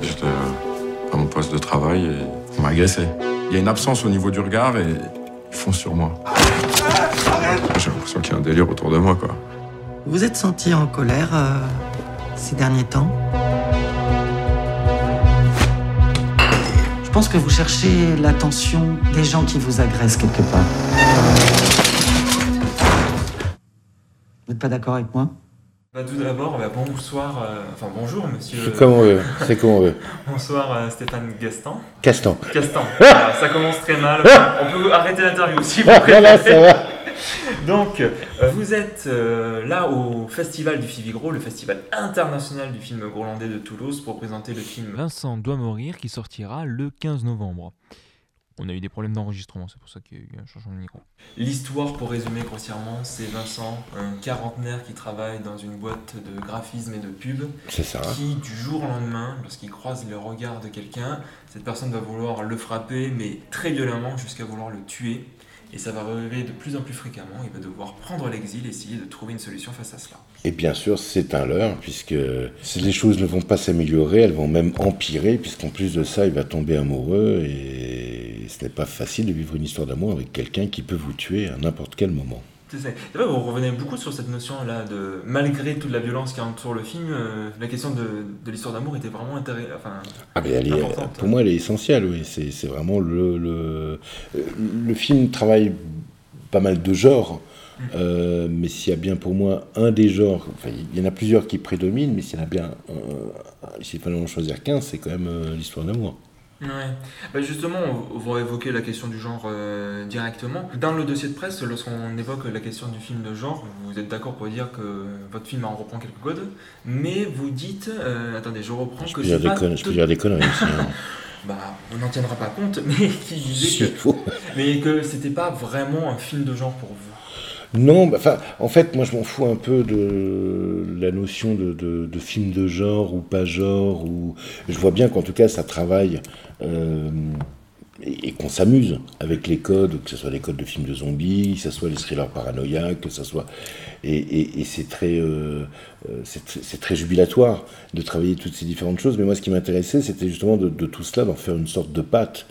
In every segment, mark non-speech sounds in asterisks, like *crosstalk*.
J'étais euh, à mon poste de travail et on m'a agressé. Il y a une absence au niveau du regard et ils font sur moi. J'ai l'impression qu'il y a un délire autour de moi, quoi. Vous êtes senti en colère euh, ces derniers temps? Je pense que vous cherchez l'attention des gens qui vous agressent quelque part. Vous n'êtes pas d'accord avec moi? Bah, tout d'abord, bah, bonsoir, euh, enfin bonjour monsieur. C'est comme on veut, c'est comme on veut. *laughs* Bonsoir euh, Stéphane Gaston. Castan. Castan. *laughs* Ça commence très mal. On peut arrêter l'interview si vous Voilà, préférez. ça va. *laughs* Donc, euh, vous êtes euh, là au Festival du Fivigro, le festival international du film grolandais de Toulouse, pour présenter le film Vincent doit mourir qui sortira le 15 novembre. On a eu des problèmes d'enregistrement, c'est pour ça qu'il y a eu un changement de micro. L'histoire, pour résumer grossièrement, c'est Vincent, un quarantenaire qui travaille dans une boîte de graphisme et de pub, C'est ça. qui du jour au lendemain, lorsqu'il croise le regard de quelqu'un, cette personne va vouloir le frapper, mais très violemment jusqu'à vouloir le tuer. Et ça va arriver de plus en plus fréquemment. Il va devoir prendre l'exil et essayer de trouver une solution face à cela. Et bien sûr, c'est un leurre, puisque si les choses ne vont pas s'améliorer, elles vont même empirer, puisqu'en plus de ça, il va tomber amoureux, et ce n'est pas facile de vivre une histoire d'amour avec quelqu'un qui peut vous tuer à n'importe quel moment. C'est vrai, vous revenez beaucoup sur cette notion-là de, malgré toute la violence qui entoure le film, euh, la question de, de l'histoire d'amour était vraiment intéressante. Enfin, Ah ben elle est, Importante. pour moi, elle est essentielle, oui. C'est vraiment le, le... euh, Le film travaille pas mal de genres, Mm. euh, mais s'il y a bien pour moi un des genres, enfin, il y en a plusieurs qui prédominent, mais s'il y en a bien un, s'il fallait en choisir qu'un, c'est quand même l'histoire d'amour. Ouais. Bah, justement, on va évoquer la question du genre euh, directement. Dans le dossier de presse, lorsqu'on évoque la question du film de genre, vous êtes d'accord pour dire que votre film en reprend quelques codes, mais vous dites, euh, attendez, je reprends Je que c'est je peux dire des conneries hein. *laughs* bah, on n'en tiendra pas compte, mais qui disait que, mais que c'était pas vraiment un film de genre pour vous. Non, bah, en fait, moi, je m'en fous un peu de la notion de, film de genre ou pas genre. Ou... Je vois bien qu'en tout cas, ça travaille euh, et, qu'on s'amuse avec les codes, que ce soit les codes de films de zombies, que ce soit les thrillers paranoïaques, que ce soit. Et, euh, euh, c'est tr- c'est très jubilatoire de travailler toutes ces différentes choses. Mais moi, ce qui m'intéressait, c'était justement de tout cela, d'en faire une sorte de pâte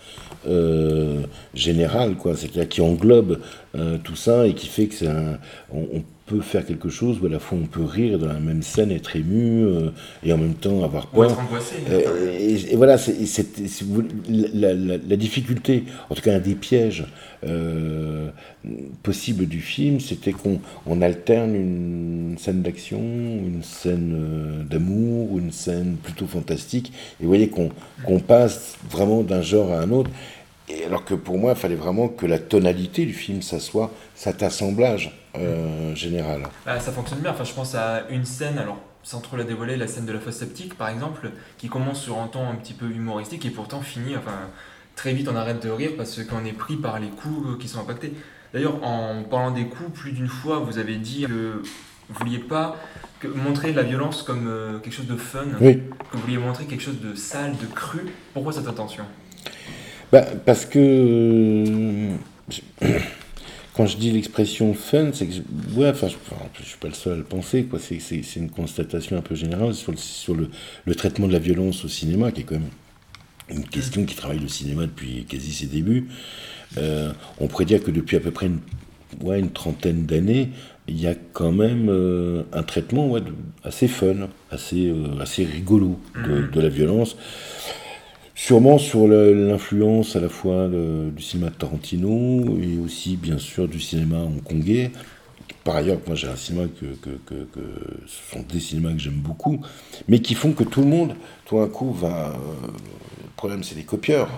euh, générale, quoi. C'est-à-dire qui englobe euh, tout ça et qui fait que c'est on peut faire quelque chose où à la fois on peut rire dans la même scène, être ému euh, et en même temps avoir Ou peur. être angoissé. Euh, et, et voilà, c'est, la, la- la difficulté, en tout cas un des pièges euh, possibles du film, c'était qu'on on alterne une scène d'action, une scène euh, d'amour, une scène plutôt fantastique, et vous voyez qu'on, qu'on passe vraiment d'un genre à un autre. Et alors que pour moi, il fallait vraiment que la tonalité du film, ça soit cet assemblage euh, général. Bah, ça fonctionne bien. Enfin, je pense à une scène, alors sans trop la dévoiler, la scène de la fosse septique par exemple, qui commence sur un ton un petit peu humoristique et pourtant finit, enfin, très vite on arrête de rire parce qu'on est pris par les coups qui sont impactés. D'ailleurs, en parlant des coups, plus d'une fois, vous avez dit que vous vouliez pas que- montrer la violence comme euh, quelque chose de fun, Oui. que vous vouliez montrer quelque chose de sale, de cru. Pourquoi cette intention? Bah, parce que euh, *coughs* quand je dis l'expression fun, c'est que je, ouais, enfin, je, je suis pas le seul à le penser, quoi. C'est, c'est, c'est une constatation un peu générale sur le, sur le, le traitement de la violence au cinéma, qui est quand même une question qui travaille le cinéma depuis quasi ses débuts. Euh, on pourrait dire que depuis à peu près une, ouais, une trentaine d'années, il y a quand même euh, un traitement ouais, de- assez fun, assez, euh, assez rigolo de, de la violence. Sûrement sur l'influence à la fois du cinéma de Tarantino et aussi bien sûr du cinéma hongkongais. Par ailleurs, moi j'ai un cinéma que, que, que, que ce sont des cinémas que j'aime beaucoup, mais qui font que tout le monde, tout d'un coup, va. euh, le problème, c'est les copieurs.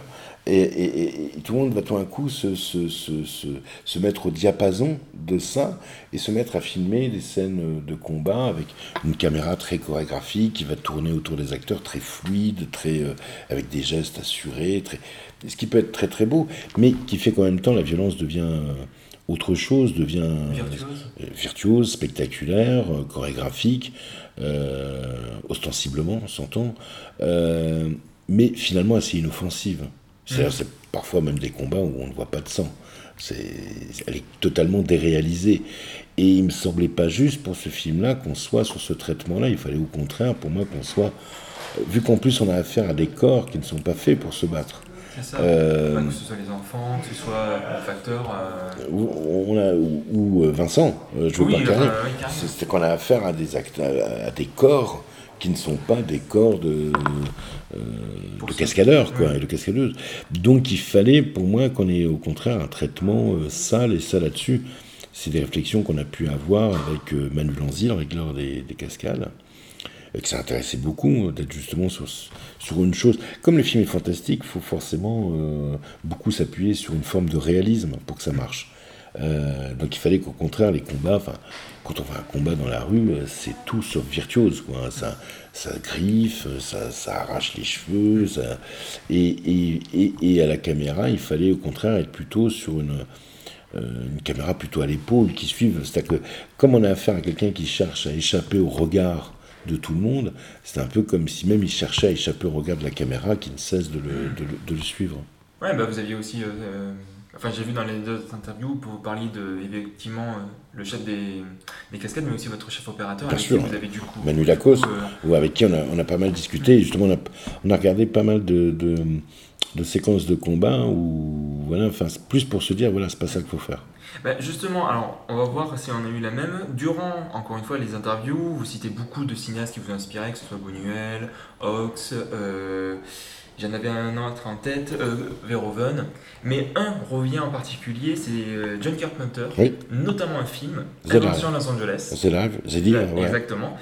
Et, et- et- et tout le monde va tout d'un coup se, se, se, se, se mettre au diapason de ça et se mettre à filmer des scènes de combat avec une caméra très chorégraphique qui va tourner autour des acteurs, très fluide, très, euh, avec des gestes assurés, très, ce qui peut être très très beau, mais qui fait qu'en même temps la violence devient euh, autre chose, devient euh, Virtuose virtuose, spectaculaire, chorégraphique, euh, ostensiblement, on s'entend, euh, mais finalement assez inoffensive. C'est-à-dire, c'est parfois même des combats où on ne voit pas de sang. C'est, elle est totalement déréalisée. Et il me semblait pas juste pour ce film-là qu'on soit sur ce traitement-là. Il fallait au contraire, pour moi, qu'on soit. Vu qu'en plus on a affaire à des corps qui ne sont pas faits pour se battre. Ça. Euh, que ce soit les enfants, que ce soit le facteur. euh, Ou, on a, ou, ou, euh, Vincent, euh, joué Oui, oui, Karim. C'est- C'est qu'on a affaire à des, actes, à, à des corps qui ne sont pas des corps de, euh, de cascadeurs quoi, et de cascadeuses. Donc il fallait pour moi qu'on ait au contraire un traitement euh, sale et ça là-dessus. C'est des réflexions qu'on a pu avoir avec euh, Manu le régleur des, des cascades, et que ça intéressait beaucoup euh, d'être justement sur, sur une chose. Comme le film est fantastique, il faut forcément beaucoup s'appuyer sur une forme de réalisme pour que ça marche. Euh, donc il fallait qu'au contraire les combats, enfin quand on fait un combat dans la rue, euh, c'est tout sauf virtuose quoi. hein. Ça, griffe, ça, ça arrache les cheveux. Et, à la caméra, il fallait au contraire être plutôt sur une, euh, caméra plutôt à l'épaule qui suive. C'est-à-dire que comme on a affaire à quelqu'un qui cherche à échapper au regard de tout le monde, c'est un peu comme si même il cherchait à échapper au regard de la caméra qui ne cesse de le, suivre. Ouais, bah vous aviez aussi. euh, euh, enfin, j'ai vu dans les deux interviews, vous parliez de, effectivement, euh, le chef des, des cascades, mais aussi votre chef opérateur. Bien avec sûr. qui Vous avez du coup. Manu Lacoste. euh, ou avec qui on a, on a pas mal discuté. Justement, on a, on a regardé pas mal de, de, de séquences de combat où, voilà, enfin, plus pour se dire, voilà, c'est pas ça qu'il faut faire. bah, justement, alors, on va voir si on a eu la même. Durant, encore une fois, les interviews, vous citez beaucoup de cinéastes qui vous inspiraient, que ce soit Buñuel, Hawks, euh, j'en avais un autre en tête, euh, Verhoeven. Mais un revient en particulier, c'est euh, John Carpenter, Oui. notamment un film, The Live. Invention Los Angeles. C'est live, Ouais, ouais. Exactement.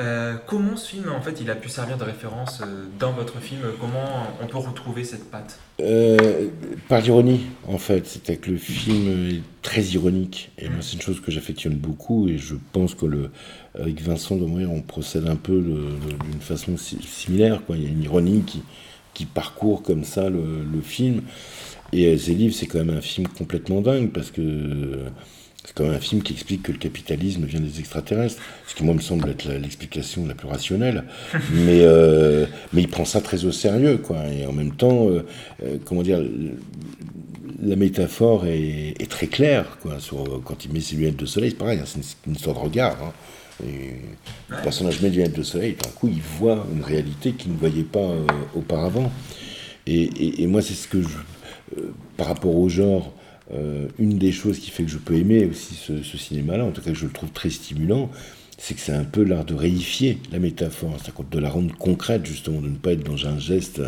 Euh, comment ce film, en fait, il a pu servir de référence euh, dans votre film? Comment on peut retrouver cette patte? Euh, par l'ironie, en fait. C'est que le film est très ironique. Et moi, c'est une chose que j'affectionne beaucoup. Et je pense que le, avec Vincent on procède un peu d'une façon si- similaire. Quoi. Il y a une ironie qui, qui parcourt comme ça le, le film. Et euh, Zéliv, c'est quand même un film complètement dingue parce que euh, c'est quand même un film qui explique que le capitalisme vient des extraterrestres, ce qui moi me semble être l'explication la plus rationnelle. *laughs* mais, euh, mais il prend ça très au sérieux, quoi. Et en même temps, euh, euh, comment dire, la métaphore est, est très claire, quoi. Sur, quand il met ses lunettes de soleil, c'est pareil, hein, c'est une, une histoire de regard. hein. Et le personnage lunettes de soleil, et d'un coup, il voit une réalité qu'il ne voyait pas euh, auparavant. Et, et- et moi, c'est ce que je. euh, par rapport au genre, euh, une des choses qui fait que je peux aimer aussi ce, ce cinéma-là, en tout cas que je le trouve très stimulant, c'est que c'est un peu l'art de réifier la métaphore, c'est-à-dire de la rendre concrète, justement, de ne pas être dans un geste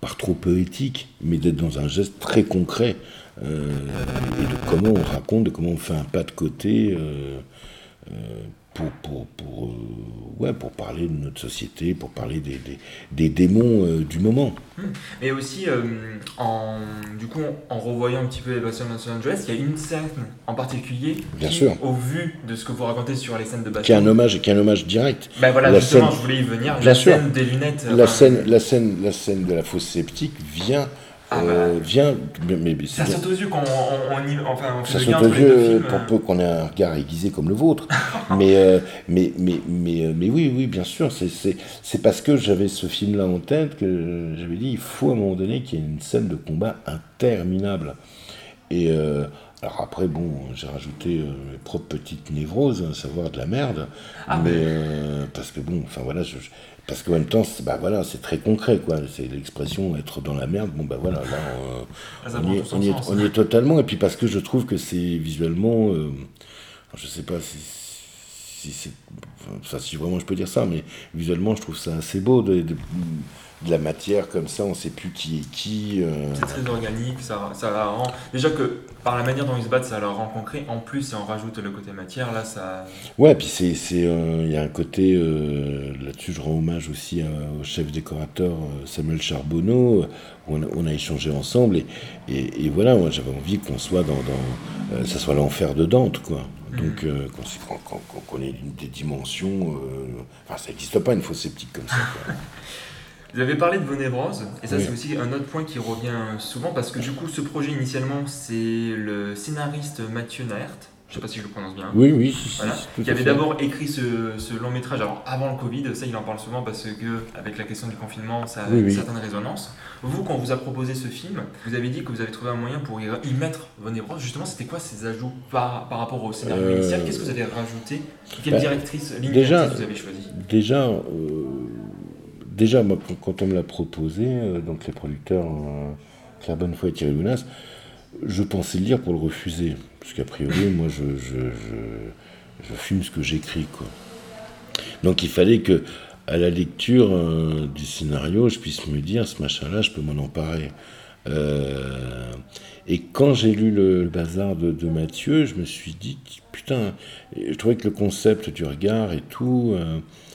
par trop poétique, mais d'être dans un geste très concret, euh, et de comment on raconte, de comment on fait un pas de côté. euh, euh, pour, pour, pour, ouais, pour parler de notre société, pour parler des, des, des démons du moment. Et aussi, en, du coup, en revoyant un petit peu Bastion Los Angeles, il y a une scène en particulier Bien qui, sûr. au vu de ce que vous racontez sur les scènes de Qui est Bastion, un hommage, qui est un hommage direct. ben voilà, la justement, scène- je voulais y venir. Bien la sûr. scène des lunettes. La enfin, scène, la, scène, la scène de la fosse sceptique vient. Ah euh, vient mais, mais Ça c'est- saute aux yeux quand on, on, on y- enfin, on fait ça le saute lien aux entre les deux yeux films. pour peu qu'on ait un regard aiguisé comme le vôtre. *laughs* mais, euh, mais, mais, mais, euh, mais oui, oui, bien sûr. c'est- C'est c'est parce que j'avais ce film-là en tête que j'avais dit il faut à un moment donné qu'il y ait une scène de combat interminable. Et euh, alors après, bon, j'ai rajouté euh, mes propres petites névroses, à savoir de la merde. Ah, mais mais- euh, parce que bon, enfin voilà, je, je- parce qu'en même temps, c'est- bah voilà, c'est très concret, quoi. C'est l'expression être dans la merde. Bon, bah voilà, là, on, y est, on y est- sens. on y est totalement. Et puis parce que je trouve que c'est visuellement, euh, je sais pas si, si c'est, enfin, si vraiment je peux dire ça, mais visuellement, je trouve ça assez beau de, de- de la matière comme ça. On sait plus qui est qui. euh, C'est très organique, ça, ça la rend. Déjà que par la manière dont ils se battent, ça leur rend concret. En plus, si on rajoute le côté matière, là, ça. Ouais, puis c'est, euh, il y a un côté euh, là-dessus. Je rends hommage aussi au chef décorateur Samuel Charbonneau. où on a, on a échangé ensemble et, et, et voilà, moi j'avais envie qu'on soit dans, dans ça soit l'enfer de Dante, quoi. Donc euh, qu'on connaît des dimensions. euh, enfin, ça n'existe pas une fosse sceptique comme ça. quoi. *laughs* Vous avez parlé de vos névroses, et ça Oui. c'est aussi un autre point qui revient souvent, parce que du coup ce projet initialement c'est le scénariste Mathieu Naert je sais pas si je le prononce bien. Oui, oui. Voilà. Qui avait d'abord écrit ce, ce long métrage alors avant le Covid, ça il en parle souvent parce que avec la question du confinement ça a Oui, une oui. certaine résonance. Vous quand on vous a proposé ce film, vous avez dit que vous avez trouvé un moyen pour y, y mettre Von Ebros. Justement c'était quoi ces ajouts par, par rapport au scénario Euh, initial? Qu'est-ce que vous avez rajouté? Quelle bah, directrice, ligne déjà- directrice vous avez choisi Déjà, euh, déjà moi, quand- on me l'a proposé, euh, donc les producteurs euh, Claire Bonnefoy et Thierry Mounas, je pensais le lire pour le refuser. Parce qu'a priori, moi, je, je, je, fume ce que j'écris. quoi. Donc il fallait que, à la lecture euh, du scénario, je puisse me dire, ce machin-là, je peux m'en emparer. Et quand j'ai lu le, bazar de, de Mathieu, je me suis dit, putain, je trouvais que le concept du regard et tout,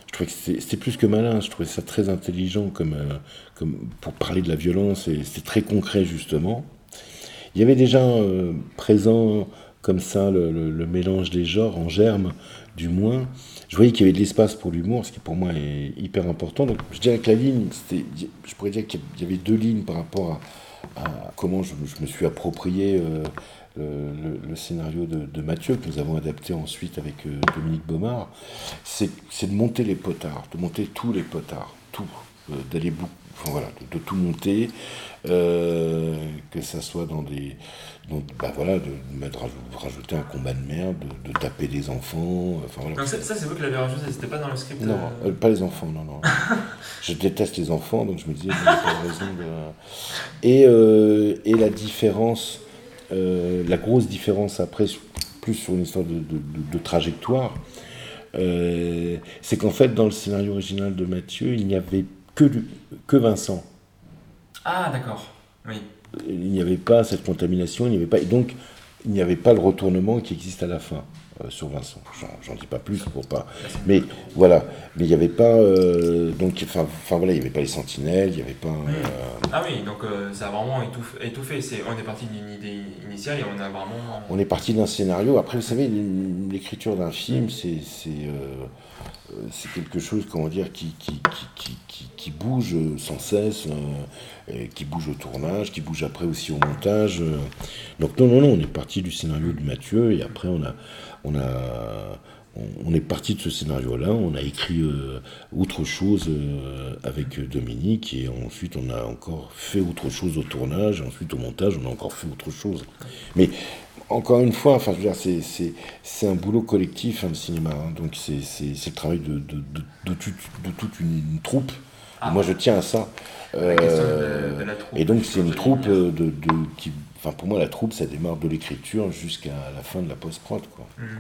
je trouvais que c'était plus que malin, je trouvais ça très intelligent euh, comme pour parler de la violence, et c'était très concret justement. Il y avait déjà euh, présent comme ça le, mélange des genres, en germe du moins. Je voyais qu'il y avait de l'espace pour l'humour, ce qui pour moi est hyper important. Je dirais que la ligne, je pourrais dire qu'il y avait deux lignes par rapport à, comment je, je me suis approprié euh, le, scénario de, de Mathieu, que nous avons adapté ensuite avec euh, Dominique Baumard. C'est, de monter les potards, de monter tous les potards, tout, euh, d'aller enfin voilà, de, de tout monter, euh, que ça soit dans des, donc, bah voilà, de rajou- rajouter un combat de merde, de, de taper des enfants, enfin voilà. Donc ça, ça, c'est vous qui l'avez rajouté, c'était pas dans le script Non, euh, euh, pas les enfants, non, non. *laughs* je déteste les enfants, donc je me disais, de raison de... Et, et la différence, euh, la grosse différence après, plus sur une histoire de, de- de- de trajectoire, euh, c'est qu'en fait, dans le scénario original de Mathieu, il n'y avait que, du- que Vincent. Ah d'accord, oui. Il n'y avait pas cette contamination, il n'y avait pas... Et donc, il n'y avait pas le retournement qui existe à la fin euh, sur Vincent. J'en- dis pas plus pour pas... Mais voilà, mais il n'y avait pas... euh, donc, enfin, voilà, il n'y avait pas les sentinelles, il n'y avait pas... euh, Ah oui, donc ça a vraiment étouffé. on est parti d'une idée initiale et on a vraiment... on est parti d'un scénario. Après, vous savez, l'é- l'écriture d'un film, c'est c'est euh, c'est quelque chose, comment dire, qui, qui, qui, qui, bouge sans cesse, euh, qui bouge au tournage, qui bouge après aussi au montage. Donc non, non, non, on est parti du scénario de Mathieu et après on a, on a, on, est parti de ce scénario-là, on a écrit euh, autre chose avec Dominique et ensuite on a encore fait autre chose au tournage, ensuite au montage on a encore fait autre chose. Mais encore une fois, enfin, je veux dire, c'est, un boulot collectif, hein, le cinéma. hein. donc, c'est, le travail de, de, de, de toute, une, une troupe. Ah. Moi, je tiens à ça. Euh, de la troupe. et donc, c'est une troupe euh, de, qui. Enfin, pour moi, la troupe, ça démarre de l'écriture jusqu'à la fin de la post-prod, quoi. Mhm.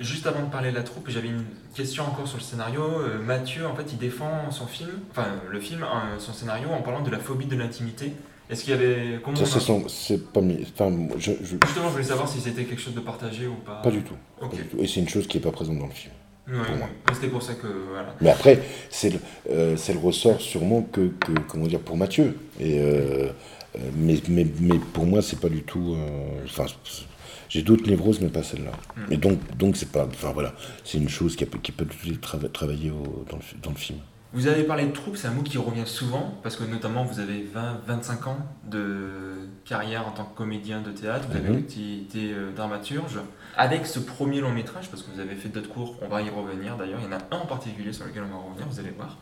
Juste avant de parler de la troupe, j'avais une question encore sur le scénario. Euh, Mathieu, en fait, il défend son film, enfin le film, euh, son scénario, en parlant de la phobie de l'intimité. Est-ce qu'il y avait comment Ça, on a- c'est, pas. mes- Enfin, moi, je, je- Justement, je voulais savoir si c'était quelque chose de partagé ou pas. pas du tout. Ok. Pas du tout. Et c'est une chose qui n'est pas présente dans le film. Pour moi. C'était pour ça que voilà. Mais après, c'est le, euh, c'est le ressort sûrement que, que, comment dire, pour Mathieu. Et, euh, euh, mais, mais, mais pour moi, c'est pas du tout. euh, j'ai d'autres névroses, mais pas celle-là. Mm. Et donc, donc c'est pas. Enfin voilà, c'est une chose qui, a, qui peut tout trava- travailler au- dans, le, dans le film. Vous avez parlé de troupe, c'est un mot qui revient souvent parce que notamment vous avez 20-25 ans de carrière en tant que comédien de théâtre, vous avez Mhm. été euh, dramaturge. Avec ce premier long métrage, parce que vous avez fait d'autres cours, on va y revenir d'ailleurs, il y en a un en particulier sur lequel on va revenir, vous allez voir.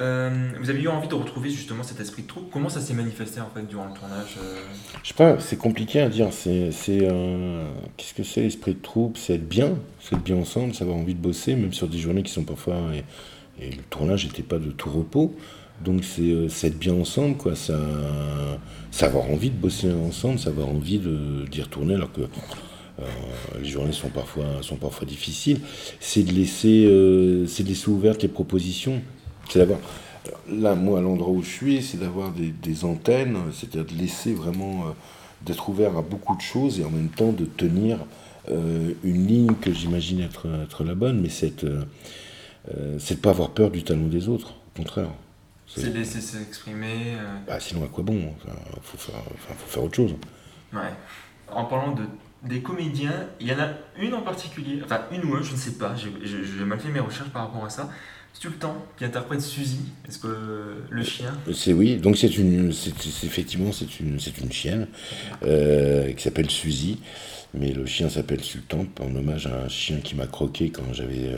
Euh, vous avez eu envie de retrouver justement cet esprit de troupe. Comment ça s'est manifesté en fait durant le tournage euh Je sais pas, c'est compliqué à dire. C'est, euh, qu'est-ce que c'est l'esprit de troupe? C'est être bien, c'est être bien ensemble, c'est avoir envie de bosser, même sur des journées qui sont parfois. Et le tournage n'était pas de tout repos. Donc c'est, euh, être bien ensemble, quoi. Ça, c'est avoir envie de bosser ensemble, c'est avoir envie d'y retourner alors que euh, les journées sont parfois, sont parfois difficiles. C'est de laisser, euh, de laisser ouvertes les propositions. C'est d'avoir. Là, moi, l'endroit où je suis, c'est d'avoir des, des antennes, c'est-à-dire de laisser vraiment. euh, d'être ouvert à beaucoup de choses et en même temps de tenir une ligne que j'imagine être, être la bonne, mais c'est euh, c'est de pas avoir peur du talent des autres, au contraire. C'est- laisser s'exprimer. euh, bah, sinon, à quoi bon Enfin, faut, enfin, faut faire autre chose. Ouais. En parlant de, des comédiens, il y en a une en particulier, enfin une ou un, je ne sais pas, j'ai mal fait mes recherches par rapport à ça. Sultan qui interprète Suzy. Est-ce que euh, le chien C'est oui, donc c'est une, c'est, effectivement c'est une, c'est une chienne euh, qui s'appelle Suzy, mais le chien s'appelle Sultan en hommage à un chien qui m'a croqué quand j'avais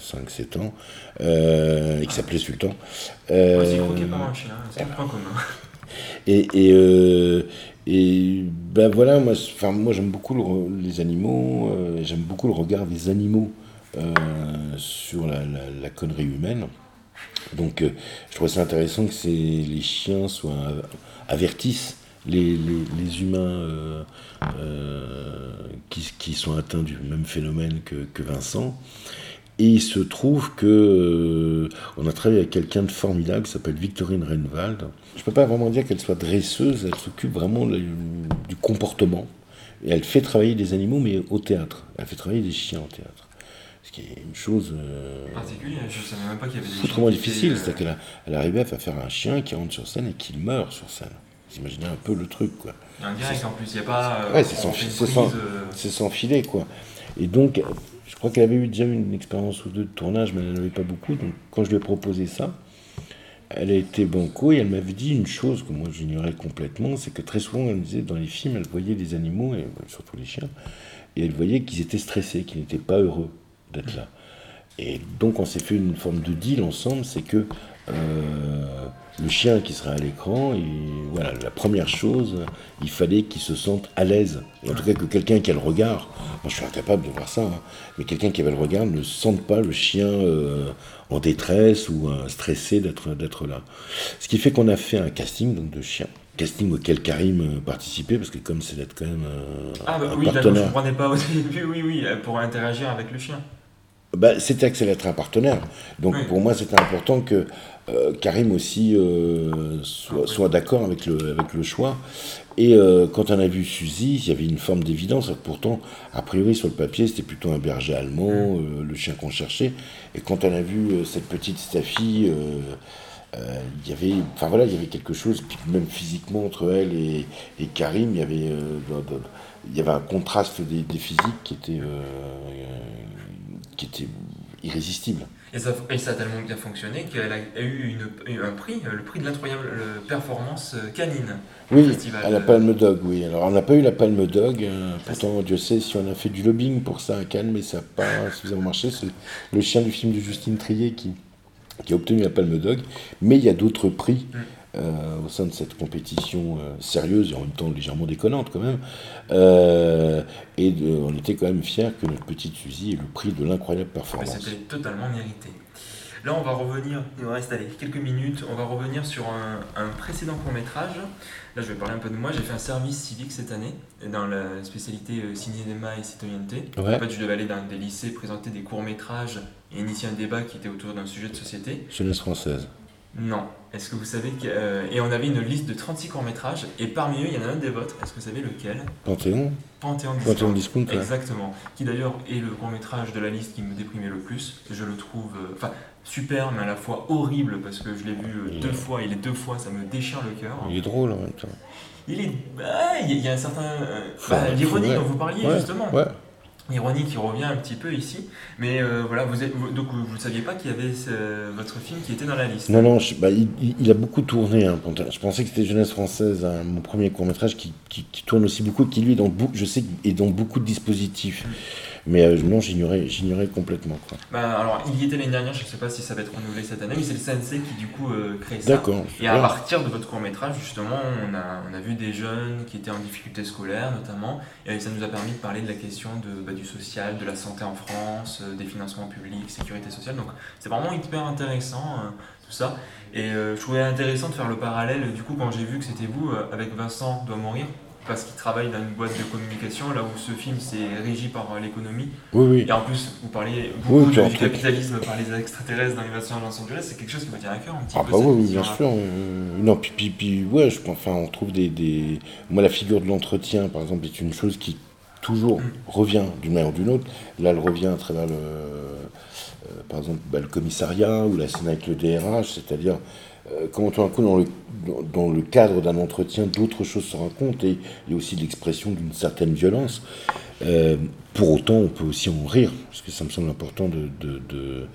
5-7 ans euh, et qui s'appelait Sultan. Euh, Moi, c'est croqué par un chien, c'est un point commun. *laughs* Et, et, euh, et ben voilà, moi, moi j'aime beaucoup le les animaux, euh, j'aime beaucoup le regard des animaux euh, sur la, la- connerie humaine. Donc euh, je trouve ça intéressant que les chiens soient avertissent les, les, humains euh, euh, qui, qui sont atteints du même phénomène que, que Vincent. Et il se trouve que euh, on a travaillé avec quelqu'un de formidable qui s'appelle Victorine Renwald. Je peux pas vraiment dire qu'elle soit dresseuse, elle s'occupe vraiment du comportement. Et elle fait travailler des animaux, mais au théâtre. Elle fait travailler des chiens au théâtre. Ce qui est une chose euh, Particulier, je savais même pas qu'il y avait des qui difficile. euh, C'est-à-dire qu'elle elle arrivait à faire un chien qui rentre sur scène et qui meurt sur scène. Vous imaginez un peu le truc, quoi. Il y a un direct en plus, il n'y a pas. euh, Ouais, c'est sans- euh, c'est sans filet, quoi. Et donc, je crois qu'elle avait eu déjà une expérience ou deux de tournage, mais elle n'en avait pas beaucoup. Donc, quand je lui ai proposé ça, elle a été banco et elle m'avait dit une chose que moi j'ignorais complètement, c'est que très souvent, elle me disait, dans les films, elle voyait des animaux, et surtout les chiens, et elle voyait qu'ils étaient stressés, qu'ils n'étaient pas heureux d'être là. Et donc, on s'est fait une forme de deal ensemble, c'est que euh, le chien qui sera à l'écran, voilà, la première chose, il fallait qu'il se sente à l'aise. En tout cas, que quelqu'un qui a le regard, moi je suis incapable de voir ça, hein, mais quelqu'un qui avait le regard ne sente pas le chien euh, en détresse ou euh, stressé d'être là. Ce qui fait qu'on a fait un casting donc, de chiens. Casting auquel Karim participait, parce que comme c'est d'être quand même euh, Ah, bah un oui, là, non, je ne partenaire. comprenais pas au *laughs* début, oui, oui, pour interagir avec le chien. Bah, c'était être un partenaire. Donc Oui. pour moi, c'était important que euh, Karim aussi euh, soit, soit d'accord avec le, avec le choix. Et euh, quand on a vu Suzy, il y avait une forme d'évidence. Pourtant, a priori, sur le papier, c'était plutôt un berger allemand, le chien qu'on cherchait. Et quand on a vu cette petite Staffy, il y avait, enfin voilà, il y avait quelque chose, même physiquement entre elle et, et Karim, il y avait, euh, il y avait un contraste des, des physiques qui était, euh, qui était irrésistible. Et ça, et ça a tellement bien fonctionné qu'elle a eu une- un prix, le prix de l'incroyable performance euh, canine. Oui, festival. à la Palme Dog, oui. Alors, on n'a pas eu la Palme Dog. euh, pourtant, Dieu sait si on a fait du lobbying pour ça à Cannes, mais ça n'a pas suffisamment marché. C'est le chien du film de Justine Trier qui, qui a obtenu la Palme Dog. Mais il y a d'autres prix Mm. Euh, au sein de cette compétition euh, sérieuse et en même temps légèrement déconnante quand même. Euh, et de- on était quand même fiers que notre petite Suzy ait le prix de l'incroyable performance. c'était totalement mérité. Là, on va revenir, il nous reste allez, quelques minutes, on va revenir sur un, un précédent court-métrage. Là, je vais parler un peu de moi. J'ai fait un service civique cette année dans la spécialité euh, cinéma et citoyenneté. Ouais. En fait, je devais aller dans des lycées présenter des courts-métrages et initier un débat qui était autour d'un sujet de société. Jeunesse française. Non. Est-ce que vous savez que. euh, et on avait une liste de 36 courts-métrages et parmi eux, il y en a un des vôtres. Est-ce que vous savez lequel? Panthéon Panthéon Panthéon Discount. Discount, ouais. Exactement. Qui d'ailleurs est le court métrage de la liste qui me déprimait le plus. Je le trouve euh, enfin super, mais à la fois horrible parce que je l'ai vu euh, Il deux fois et les deux fois ça me déchire le cœur. Il est drôle en même temps. Il est. bah, il y a- un certain. bah, L'ironie dont vous parliez Ouais, justement. ouais. L'ironie qui revient un petit peu ici. Mais euh, voilà, vous êtes, vous- donc vous ne saviez pas qu'il y avait ce- votre film qui était dans la liste. Non, non, je- bah, il, a beaucoup tourné. hein, je pensais que c'était Jeunesse française, hein, mon premier court métrage, qui, qui- qui tourne aussi beaucoup, qui lui, est dans, je sais, est dans beaucoup de dispositifs. Mais euh, non, j'ignorais, j'ignorais complètement. Quoi. Bah, alors, il y était l'année dernière, je ne sais pas si ça va être renouvelé cette année, mais c'est le CNC qui du coup euh, crée ça. D'accord. Et à partir de votre court métrage, justement, on a, on a vu des jeunes qui étaient en difficulté scolaire notamment, et ça nous a permis de parler de la question de, bah, du social, de la santé en France, euh, des financements publics, sécurité sociale. Donc c'est vraiment hyper intéressant tout ça. Et je trouvais intéressant de faire le parallèle, du coup, quand j'ai vu que c'était vous, avec Vincent doit mourir, parce qu'il travaille dans une boîte de communication, là où ce film c'est régi par l'économie. Oui, oui. Et en plus, vous parliez Oui, beaucoup du capitalisme par les extraterrestres dans l'invasion à Los Angeles, c'est quelque chose qui me tient à cœur un petit Ah peu. bah cette oui, bien sûr. euh, non, puis, puis, puis, ouais, je enfin, on trouve des, des... Moi, la figure de l'entretien, par exemple, est une chose qui toujours Mm. revient d'une manière ou d'une autre. Là, elle revient à travers le... euh, par exemple, bah, le commissariat ou la scène avec le DRH, c'est-à-dire quand tout d'un coup, dans le, dans, dans le cadre d'un entretien, d'autres choses se racontent et, et aussi l'expression d'une certaine violence. Euh, pour autant, on peut aussi en rire, parce que ça me semble important de. de, de-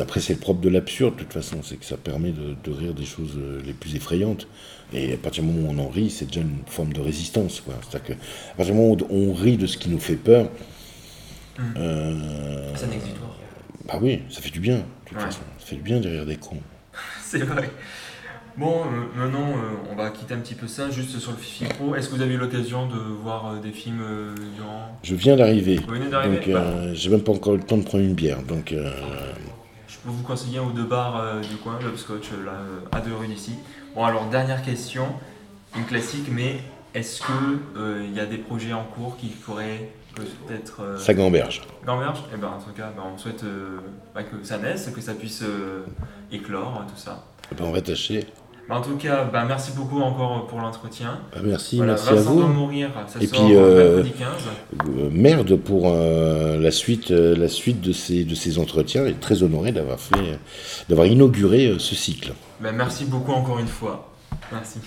après, c'est le propre de l'absurde, de toute façon, c'est que ça permet de, de rire des choses euh, les plus effrayantes. Et à partir du moment où on en rit, c'est déjà une forme de résistance. C'est-à-dire que, à partir du moment où on rit de ce qui nous fait peur, Mm. euh, C'est un exutoire. bah oui, ça fait du bien, de toute Ouais. façon. Ça fait du bien de rire des cons. C'est vrai. Bon, euh, maintenant, euh, on va quitter un petit peu ça, juste sur le Fifi Pro. Est-ce que vous avez eu l'occasion de voir euh, des films durant... Je viens d'arriver. Vous venez d'arriver? Donc, euh, j'ai même pas encore eu le temps de prendre une bière. Donc, Je peux vous conseiller un ou deux bars du coin, l'Upscotch, euh, là, à deux rues d'ici. Bon, alors, dernière question, une classique, mais est-ce qu'il y a des projets en cours qui pourraient peut-être... Euh, ça gamberge. Gamberge? Eh ben, en tout cas, ben, on souhaite euh, bah, que ça naisse, que ça puisse euh, éclore, tout ça. Eh ben, on va tâcher. Ben, en tout cas, ben, merci beaucoup encore pour l'entretien. Bah, merci, Voilà, merci à Vincent doit vous. mourir, ça Et sort puis, euh, mercredi 15. Euh, merde pour euh, la suite, euh, la suite de ces, de ces entretiens. Et très honoré d'avoir fait, d'avoir inauguré euh, ce cycle. Ben, merci beaucoup encore une fois. Merci.